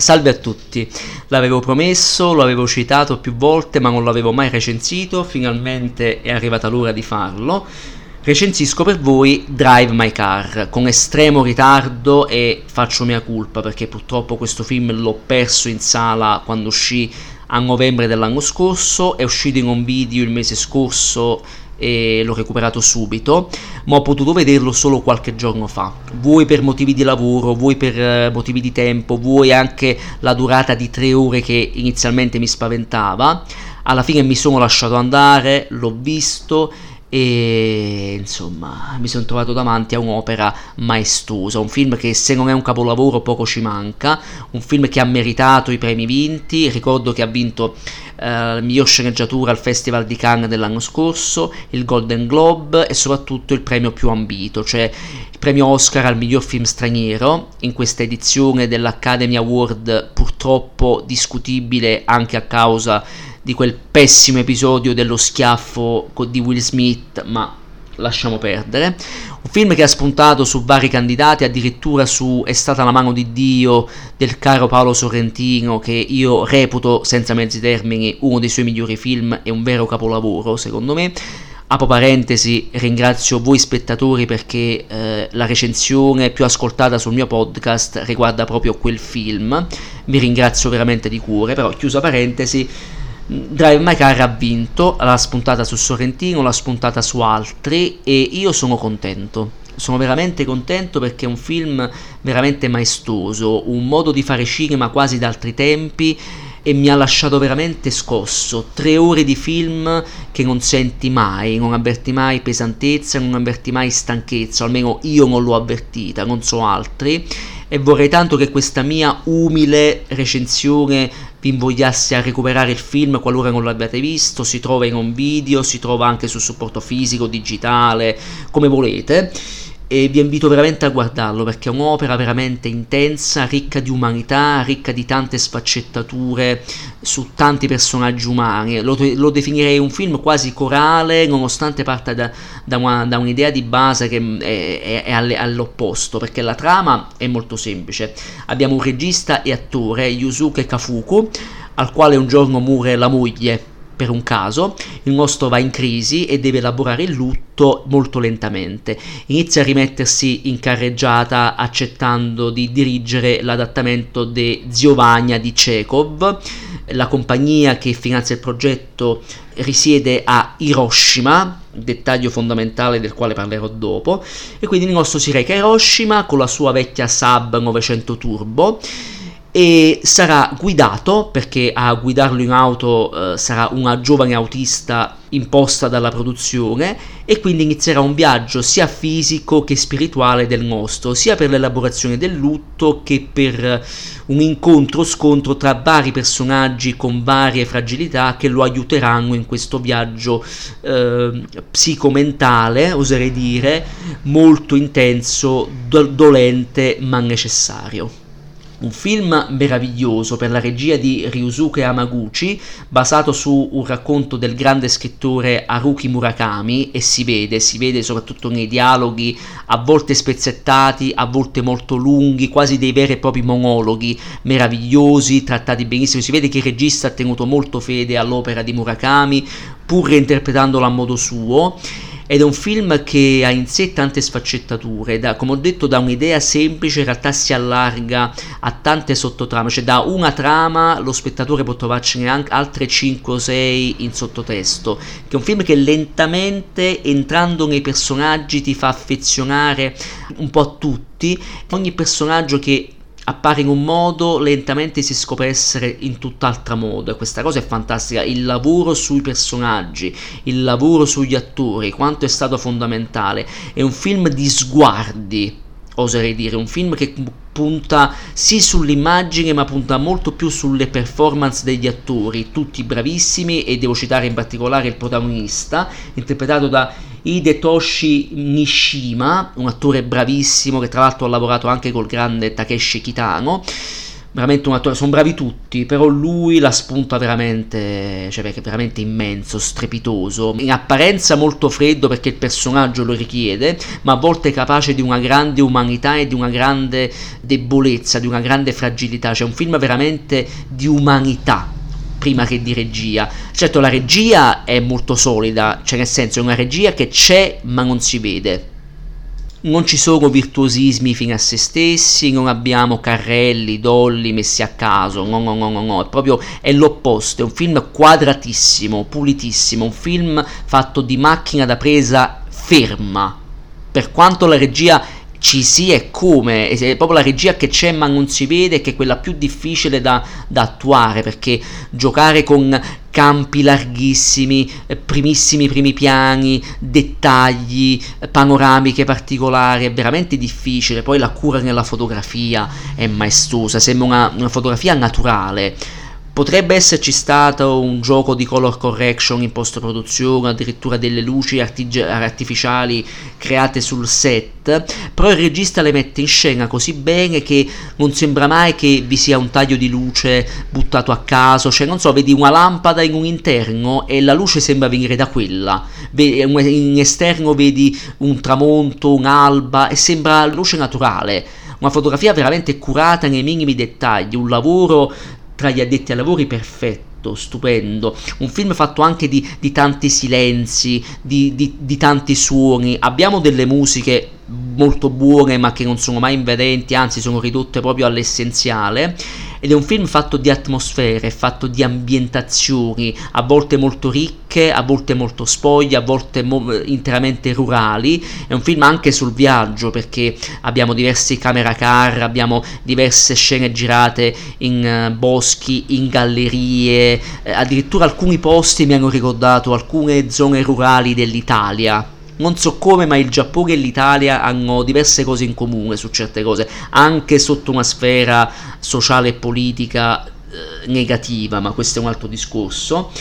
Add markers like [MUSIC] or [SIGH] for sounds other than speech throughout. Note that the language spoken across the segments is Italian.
Salve a tutti, l'avevo promesso, lo avevo citato più volte ma non l'avevo mai recensito, finalmente è arrivata l'ora di farlo. Recensisco per voi Drive My Car con estremo ritardo e faccio mia colpa perché purtroppo questo film l'ho perso in sala quando uscì a novembre dell'anno scorso, è uscito in un video il mese scorso e l'ho recuperato subito, ma ho potuto vederlo solo qualche giorno fa. Vuoi per motivi di lavoro, vuoi per eh, motivi di tempo, vuoi anche la durata di tre ore che inizialmente mi spaventava. Alla fine mi sono lasciato andare, l'ho visto e insomma mi sono trovato davanti a un'opera maestosa, un film che se non è un capolavoro poco ci manca, un film che ha meritato i premi vinti, ricordo che ha vinto eh, miglior sceneggiatura al Festival di Cannes dell'anno scorso, il Golden Globe e soprattutto il premio più ambito, cioè il premio Oscar al miglior film straniero in questa edizione dell'Academy Award purtroppo discutibile anche a causa di quel pessimo episodio dello schiaffo di Will Smith, ma lasciamo perdere. Un film che ha spuntato su vari candidati, addirittura su È stata la mano di Dio del caro Paolo Sorrentino, che io reputo senza mezzi termini uno dei suoi migliori film e un vero capolavoro, secondo me. Apro parentesi, ringrazio voi spettatori perché eh, la recensione più ascoltata sul mio podcast riguarda proprio quel film. Vi ringrazio veramente di cuore, però chiusa parentesi Drive My Car ha vinto, l'ha spuntata su Sorrentino, l'ha spuntata su altri e io sono contento. Sono veramente contento perché è un film veramente maestoso, un modo di fare cinema quasi da altri tempi e mi ha lasciato veramente scosso. Tre ore di film che non senti mai, non avverti mai pesantezza, non avverti mai stanchezza, almeno io non l'ho avvertita, non so altri. E vorrei tanto che questa mia umile recensione vi invogliasse a recuperare il film qualora non l'abbiate visto, si trova in un video, si trova anche su supporto fisico, digitale, come volete e vi invito veramente a guardarlo perché è un'opera veramente intensa, ricca di umanità, ricca di tante sfaccettature su tanti personaggi umani. Lo, lo definirei un film quasi corale, nonostante parta da, da, una, da un'idea di base che è, è, è alle, all'opposto, perché la trama è molto semplice. Abbiamo un regista e attore, Yusuke Kafuku, al quale un giorno muore la moglie per un caso, il mostro va in crisi e deve elaborare il lutto molto lentamente. Inizia a rimettersi in carreggiata accettando di dirigere l'adattamento di Ziovania di Chekhov. La compagnia che finanzia il progetto risiede a Hiroshima, dettaglio fondamentale del quale parlerò dopo, e quindi il nostro si reca a Hiroshima con la sua vecchia Saab 900 Turbo e sarà guidato perché a guidarlo in auto eh, sarà una giovane autista imposta dalla produzione e quindi inizierà un viaggio sia fisico che spirituale del nostro, sia per l'elaborazione del lutto che per un incontro-scontro tra vari personaggi con varie fragilità che lo aiuteranno in questo viaggio eh, psicomentale, oserei dire, molto intenso, do- dolente ma necessario. Un film meraviglioso per la regia di Ryusuke Hamaguchi, basato su un racconto del grande scrittore Haruki Murakami e si vede, si vede soprattutto nei dialoghi a volte spezzettati, a volte molto lunghi, quasi dei veri e propri monologhi meravigliosi, trattati benissimo. Si vede che il regista ha tenuto molto fede all'opera di Murakami, pur reinterpretandola a modo suo ed è un film che ha in sé tante sfaccettature, da, come ho detto da un'idea semplice in realtà si allarga a tante sottotrame, cioè da una trama lo spettatore può trovarcene anche altre 5 o 6 in sottotesto, che è un film che lentamente entrando nei personaggi ti fa affezionare un po' a tutti, ogni personaggio che appare in un modo, lentamente si scopre essere in tutt'altro modo e questa cosa è fantastica. Il lavoro sui personaggi, il lavoro sugli attori, quanto è stato fondamentale. È un film di sguardi, oserei dire, un film che punta sì sull'immagine ma punta molto più sulle performance degli attori, tutti bravissimi e devo citare in particolare il protagonista, interpretato da Hidetoshi Nishima, un attore bravissimo che tra l'altro ha lavorato anche col grande Takeshi Kitano. veramente un attore, sono bravi tutti, però lui la spunta veramente, cioè perché è veramente immenso, strepitoso, in apparenza molto freddo perché il personaggio lo richiede, ma a volte capace di una grande umanità e di una grande debolezza, di una grande fragilità, cioè un film veramente di umanità prima che di regia. Certo la regia è molto solida, cioè nel senso è una regia che c'è ma non si vede non ci sono virtuosismi fino a se stessi, non abbiamo carrelli, dolli messi a caso, no, no, no, no, no, è proprio è l'opposto, è un film quadratissimo, pulitissimo, un film fatto di macchina da presa ferma. Per quanto la regia ci sia e come, è proprio la regia che c'è ma non si vede, che è quella più difficile da, da attuare, perché giocare con campi larghissimi, eh, primissimi primi piani, dettagli, panoramiche particolari, è veramente difficile, poi la cura nella fotografia è maestosa, sembra una, una fotografia naturale Potrebbe esserci stato un gioco di color correction in post produzione, addirittura delle luci artig- artificiali create sul set, però il regista le mette in scena così bene che non sembra mai che vi sia un taglio di luce buttato a caso, cioè non so, vedi una lampada in un interno e la luce sembra venire da quella, in esterno vedi un tramonto, un'alba e sembra luce naturale. Una fotografia veramente curata nei minimi dettagli, un lavoro tra gli addetti ai lavori perfetto, stupendo, un film fatto anche di, di tanti silenzi, di, di, di tanti suoni, abbiamo delle musiche molto buone ma che non sono mai invadenti, anzi sono ridotte proprio all'essenziale ed è un film fatto di atmosfere, fatto di ambientazioni, a volte molto ricche, a volte molto spoglie, a volte mo- interamente rurali. È un film anche sul viaggio perché abbiamo diversi camera car, abbiamo diverse scene girate in uh, boschi, in gallerie, eh, addirittura alcuni posti mi hanno ricordato alcune zone rurali dell'Italia non so come, ma il Giappone e l'Italia hanno diverse cose in comune su certe cose, anche sotto una sfera sociale e politica eh, negativa, ma questo è un altro discorso.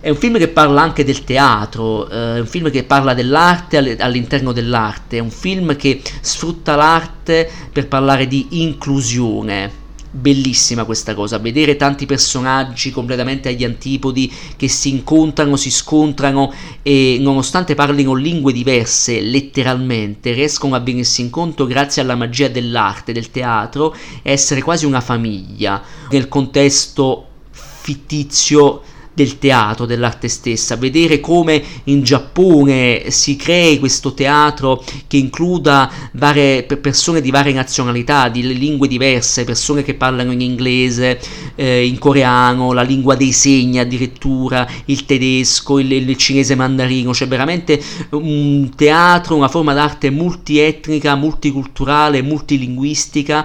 È un film che parla anche del teatro, eh, è un film che parla dell'arte all'interno dell'arte, è un film che sfrutta l'arte per parlare di inclusione bellissima questa cosa, vedere tanti personaggi completamente agli antipodi che si incontrano, si scontrano e nonostante parlino lingue diverse letteralmente riescono a venirsi incontro grazie alla magia dell'arte, del teatro e essere quasi una famiglia. Nel contesto fittizio del teatro, dell'arte stessa, vedere come in Giappone si crei questo teatro che includa varie persone di varie nazionalità, di lingue diverse, persone che parlano in inglese, eh, in coreano, la lingua dei segni addirittura, il tedesco, il, il cinese mandarino, cioè veramente un teatro, una forma d'arte multietnica, multiculturale, multilinguistica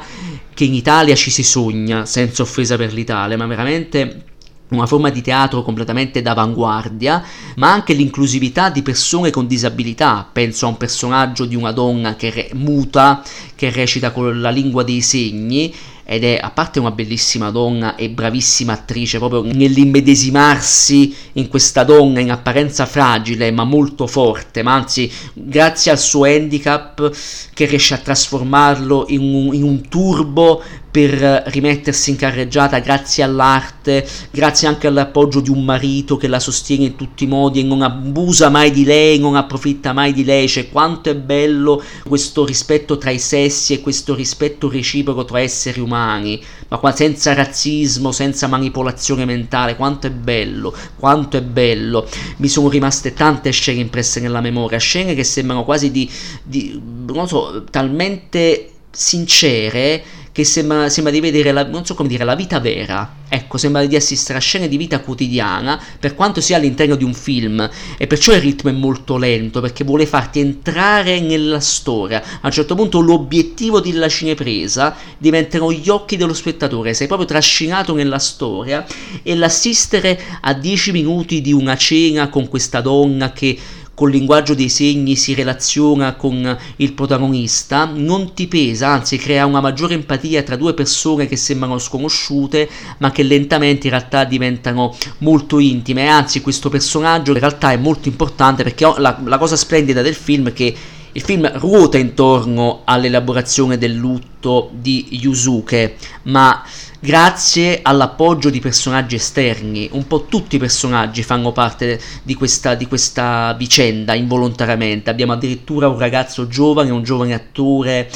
che in Italia ci si sogna, senza offesa per l'Italia, ma veramente una forma di teatro completamente d'avanguardia, ma anche l'inclusività di persone con disabilità. Penso a un personaggio di una donna che re- muta, che recita con la lingua dei segni ed è a parte una bellissima donna e bravissima attrice proprio nell'immedesimarsi in questa donna in apparenza fragile ma molto forte ma anzi grazie al suo handicap che riesce a trasformarlo in un, in un turbo per rimettersi in carreggiata grazie all'arte, grazie anche all'appoggio di un marito che la sostiene in tutti i modi e non abusa mai di lei, non approfitta mai di lei, cioè quanto è bello questo rispetto tra i sessi e questo rispetto reciproco tra esseri umani, ma senza razzismo, senza manipolazione mentale, quanto è bello, quanto è bello. Mi sono rimaste tante scene impresse nella memoria, scene che sembrano quasi di, di non so, talmente sincere che sembra, sembra di vedere, la, non so come dire, la vita vera. Ecco, sembra di assistere a scene di vita quotidiana, per quanto sia all'interno di un film. E perciò il ritmo è molto lento, perché vuole farti entrare nella storia. A un certo punto l'obiettivo della cinepresa diventano gli occhi dello spettatore. Sei proprio trascinato nella storia e l'assistere a 10 minuti di una cena con questa donna che col linguaggio dei segni si relaziona con il protagonista, non ti pesa, anzi crea una maggiore empatia tra due persone che sembrano sconosciute, ma che lentamente in realtà diventano molto intime. Anzi, questo personaggio in realtà è molto importante perché la, la cosa splendida del film è che il film ruota intorno all'elaborazione del lutto di Yusuke, ma grazie all'appoggio di personaggi esterni. Un po' tutti i personaggi fanno parte di questa, di questa vicenda involontariamente. Abbiamo addirittura un ragazzo giovane, un giovane attore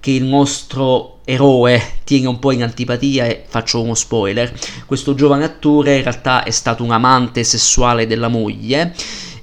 che il nostro eroe tiene un po' in antipatia e faccio uno spoiler. Questo giovane attore in realtà è stato un amante sessuale della moglie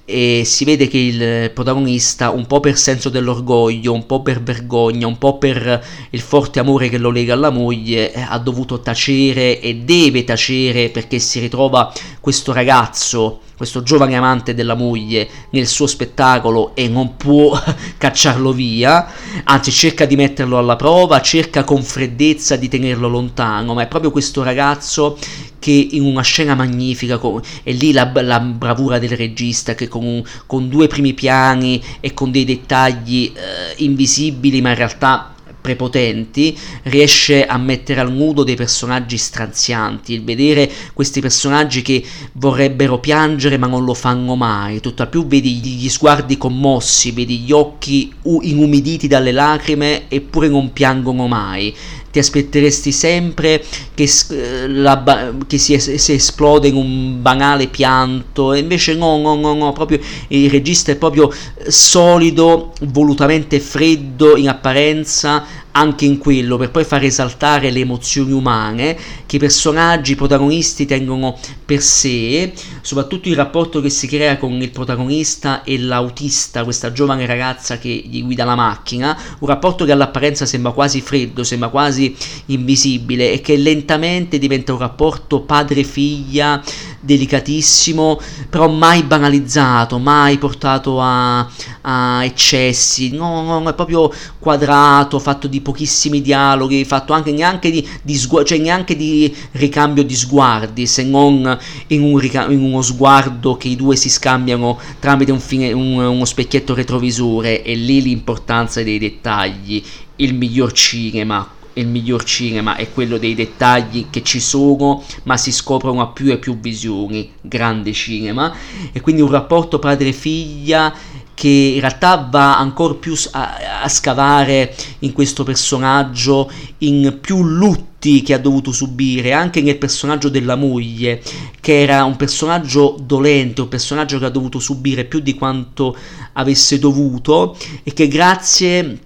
e si vede che il protagonista, un po' per senso dell'orgoglio, un po' per vergogna, un po' per il forte amore che lo lega alla moglie, ha dovuto tacere e deve tacere perché si ritrova questo ragazzo questo giovane amante della moglie nel suo spettacolo e non può [LAUGHS] cacciarlo via, anzi cerca di metterlo alla prova, cerca con freddezza di tenerlo lontano, ma è proprio questo ragazzo che in una scena magnifica, è lì la, la bravura del regista che con, con, due primi piani e con dei dettagli eh, invisibili ma in realtà prepotenti, riesce a mettere al nudo dei personaggi stranzianti, il vedere questi personaggi che vorrebbero piangere ma non lo fanno mai, tutt'al più vedi gli sguardi commossi, vedi gli occhi inumiditi dalle lacrime eppure non piangono mai ti aspetteresti sempre che, eh, la, che si, si, esplode in un banale pianto, e invece no, no, no, no, proprio il regista è proprio solido, volutamente freddo in apparenza, anche in quello per poi far esaltare le emozioni umane che i personaggi i protagonisti tengono per sé, soprattutto il rapporto che si crea con il protagonista e l'autista, questa giovane ragazza che gli guida la macchina, un rapporto che all'apparenza sembra quasi freddo, sembra quasi invisibile e che lentamente diventa un rapporto padre-figlia delicatissimo, però mai banalizzato, mai portato a, a eccessi, no, no, è proprio quadrato, fatto di pochissimi dialoghi, fatto anche neanche di, di, sgu- cioè neanche di ricambio di sguardi, se non in, un rica- in uno sguardo che i due si scambiano tramite un fine- un, uno specchietto retrovisore, e lì l'importanza dei dettagli, il miglior cinema, il miglior cinema è quello dei dettagli che ci sono ma si scoprono a più e più visioni. Grande cinema. E quindi un rapporto padre-figlia che in realtà va ancora più a, a scavare in questo personaggio in più lutti che ha dovuto subire anche nel personaggio della moglie che era un personaggio dolente un personaggio che ha dovuto subire più di quanto avesse dovuto e che grazie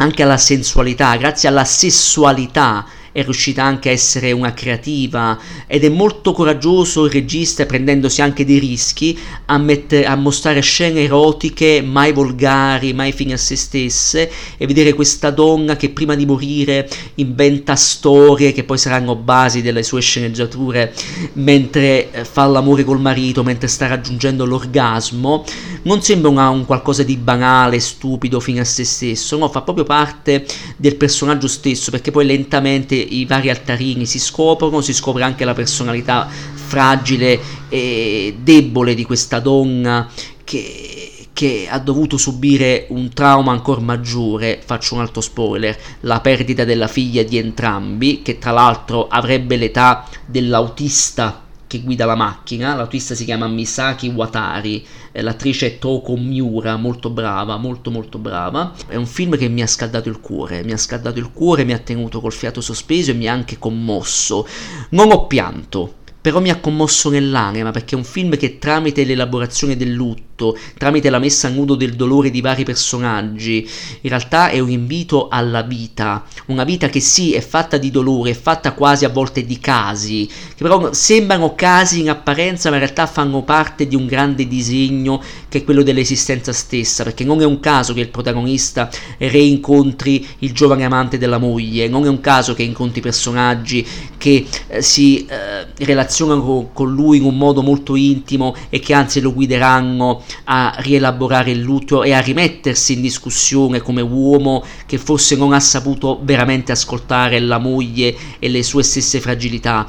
anche alla sensualità, grazie alla sessualità è riuscita anche a essere una creativa ed è molto coraggioso il regista prendendosi anche dei rischi a, mettere, a mostrare scene erotiche mai volgari, mai fine a se stesse e vedere questa donna che prima di morire inventa storie che poi saranno basi delle sue sceneggiature mentre eh, fa l'amore col marito, mentre sta raggiungendo l'orgasmo, non sembra una, un qualcosa di banale, stupido, fine a se stesso, no, fa proprio parte del personaggio stesso perché poi lentamente i vari altarini si scoprono, si scopre anche la personalità fragile e debole di questa donna che, che ha dovuto subire un trauma ancora maggiore, faccio un altro spoiler, la perdita della figlia di entrambi, che tra l'altro avrebbe l'età dell'autista che guida la macchina, l'autista si chiama Misaki Watari, eh, l'attrice è Toko Miura, molto brava, molto molto brava. È un film che mi ha scaldato il cuore, mi ha scaldato il cuore, mi ha tenuto col fiato sospeso e mi ha anche commosso. Non ho pianto, però mi ha commosso nell'anima perché è un film che tramite l'elaborazione del lutto tutto tramite la messa a nudo del dolore di vari personaggi. In realtà è un invito alla vita, una vita che sì è fatta di dolore, è fatta quasi a volte di casi, che però sembrano casi in apparenza ma in realtà fanno parte di un grande disegno che è quello dell'esistenza stessa, perché non è un caso che il protagonista reincontri il giovane amante della moglie, non è un caso che incontri personaggi che eh, si eh, relazionano con lui in un modo molto intimo e che anzi lo guideranno a rielaborare il lutto e a rimettersi in discussione come uomo che forse non ha saputo veramente ascoltare la moglie e le sue stesse fragilità.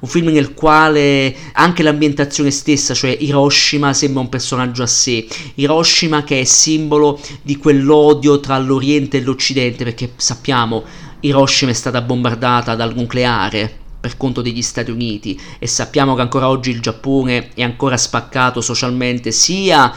Un film nel quale anche l'ambientazione stessa, cioè Hiroshima, sembra un personaggio a sé. Hiroshima che è simbolo di quell'odio tra l'Oriente e l'Occidente, perché sappiamo Hiroshima è stata bombardata dal nucleare per conto degli Stati Uniti. E sappiamo che ancora oggi il Giappone è ancora spaccato socialmente sia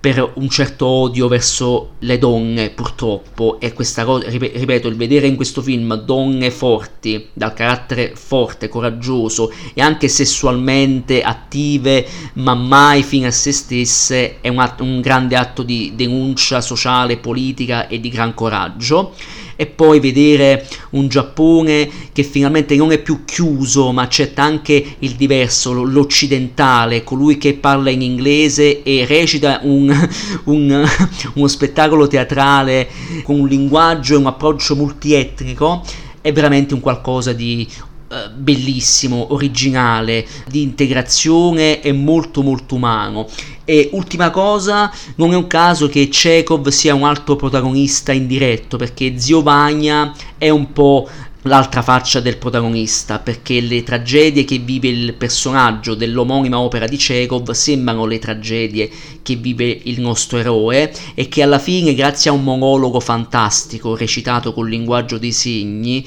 per un certo odio verso le donne, purtroppo, e questa cosa, ripeto, il vedere in questo film donne forti, dal carattere forte, coraggioso e anche sessualmente attive, ma mai fine a se stesse, è un, atto, un grande atto di denuncia sociale, politica e di gran coraggio e poi vedere un Giappone che finalmente non è più chiuso ma accetta anche il diverso, l'occidentale, colui che parla in inglese e recita un, [LAUGHS] un, [LAUGHS] uno spettacolo teatrale con un linguaggio e un approccio multietnico è veramente un qualcosa di eh, bellissimo, originale, di integrazione e molto molto umano. E ultima cosa, non è un caso che Chekhov sia un altro protagonista indiretto, perché Zio Vagna è un po' l'altra faccia del protagonista, perché le tragedie che vive il personaggio dell'omonima opera di Chekhov sembrano le tragedie che vive il nostro eroe e che alla fine, grazie a un monologo fantastico recitato col linguaggio dei segni,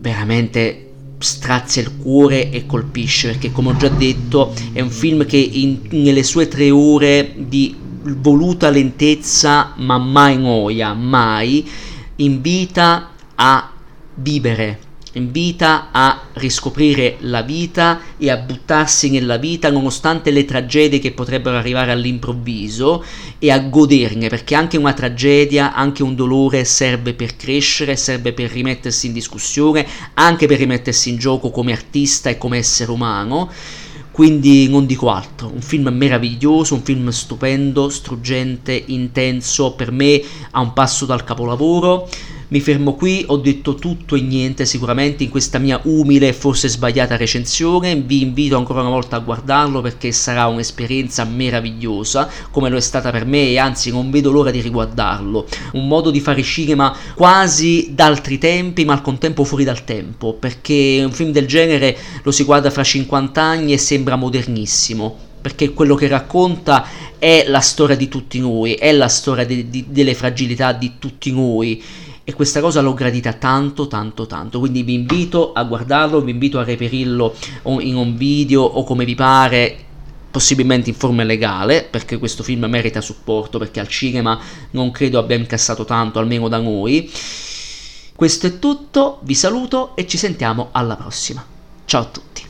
veramente strazia il cuore e colpisce perché come ho già detto è un film che in, nelle sue tre ore di voluta lentezza ma mai noia mai invita a vivere invita a riscoprire la vita e a buttarsi nella vita nonostante le tragedie che potrebbero arrivare all'improvviso e a goderne perché anche una tragedia, anche un dolore serve per crescere, serve per rimettersi in discussione, anche per rimettersi in gioco come artista e come essere umano. Quindi non dico altro, un film meraviglioso, un film stupendo, struggente, intenso, per me a un passo dal capolavoro mi fermo qui, ho detto tutto e niente sicuramente in questa mia umile e forse sbagliata recensione, vi invito ancora una volta a guardarlo perché sarà un'esperienza meravigliosa come lo è stata per me e anzi non vedo l'ora di riguardarlo, un modo di fare cinema quasi d'altri tempi ma al contempo fuori dal tempo perché un film del genere lo si guarda fra 50 anni e sembra modernissimo perché quello che racconta è la storia di tutti noi, è la storia de- de- delle fragilità di tutti noi e questa cosa l'ho gradita tanto tanto tanto. Quindi vi invito a guardarlo vi invito a reperirlo in un video o come vi pare possibilmente in forma legale perché questo film merita supporto perché al cinema non credo abbia incassato tanto almeno da noi. Questo è tutto vi saluto e ci sentiamo alla prossima. Ciao a tutti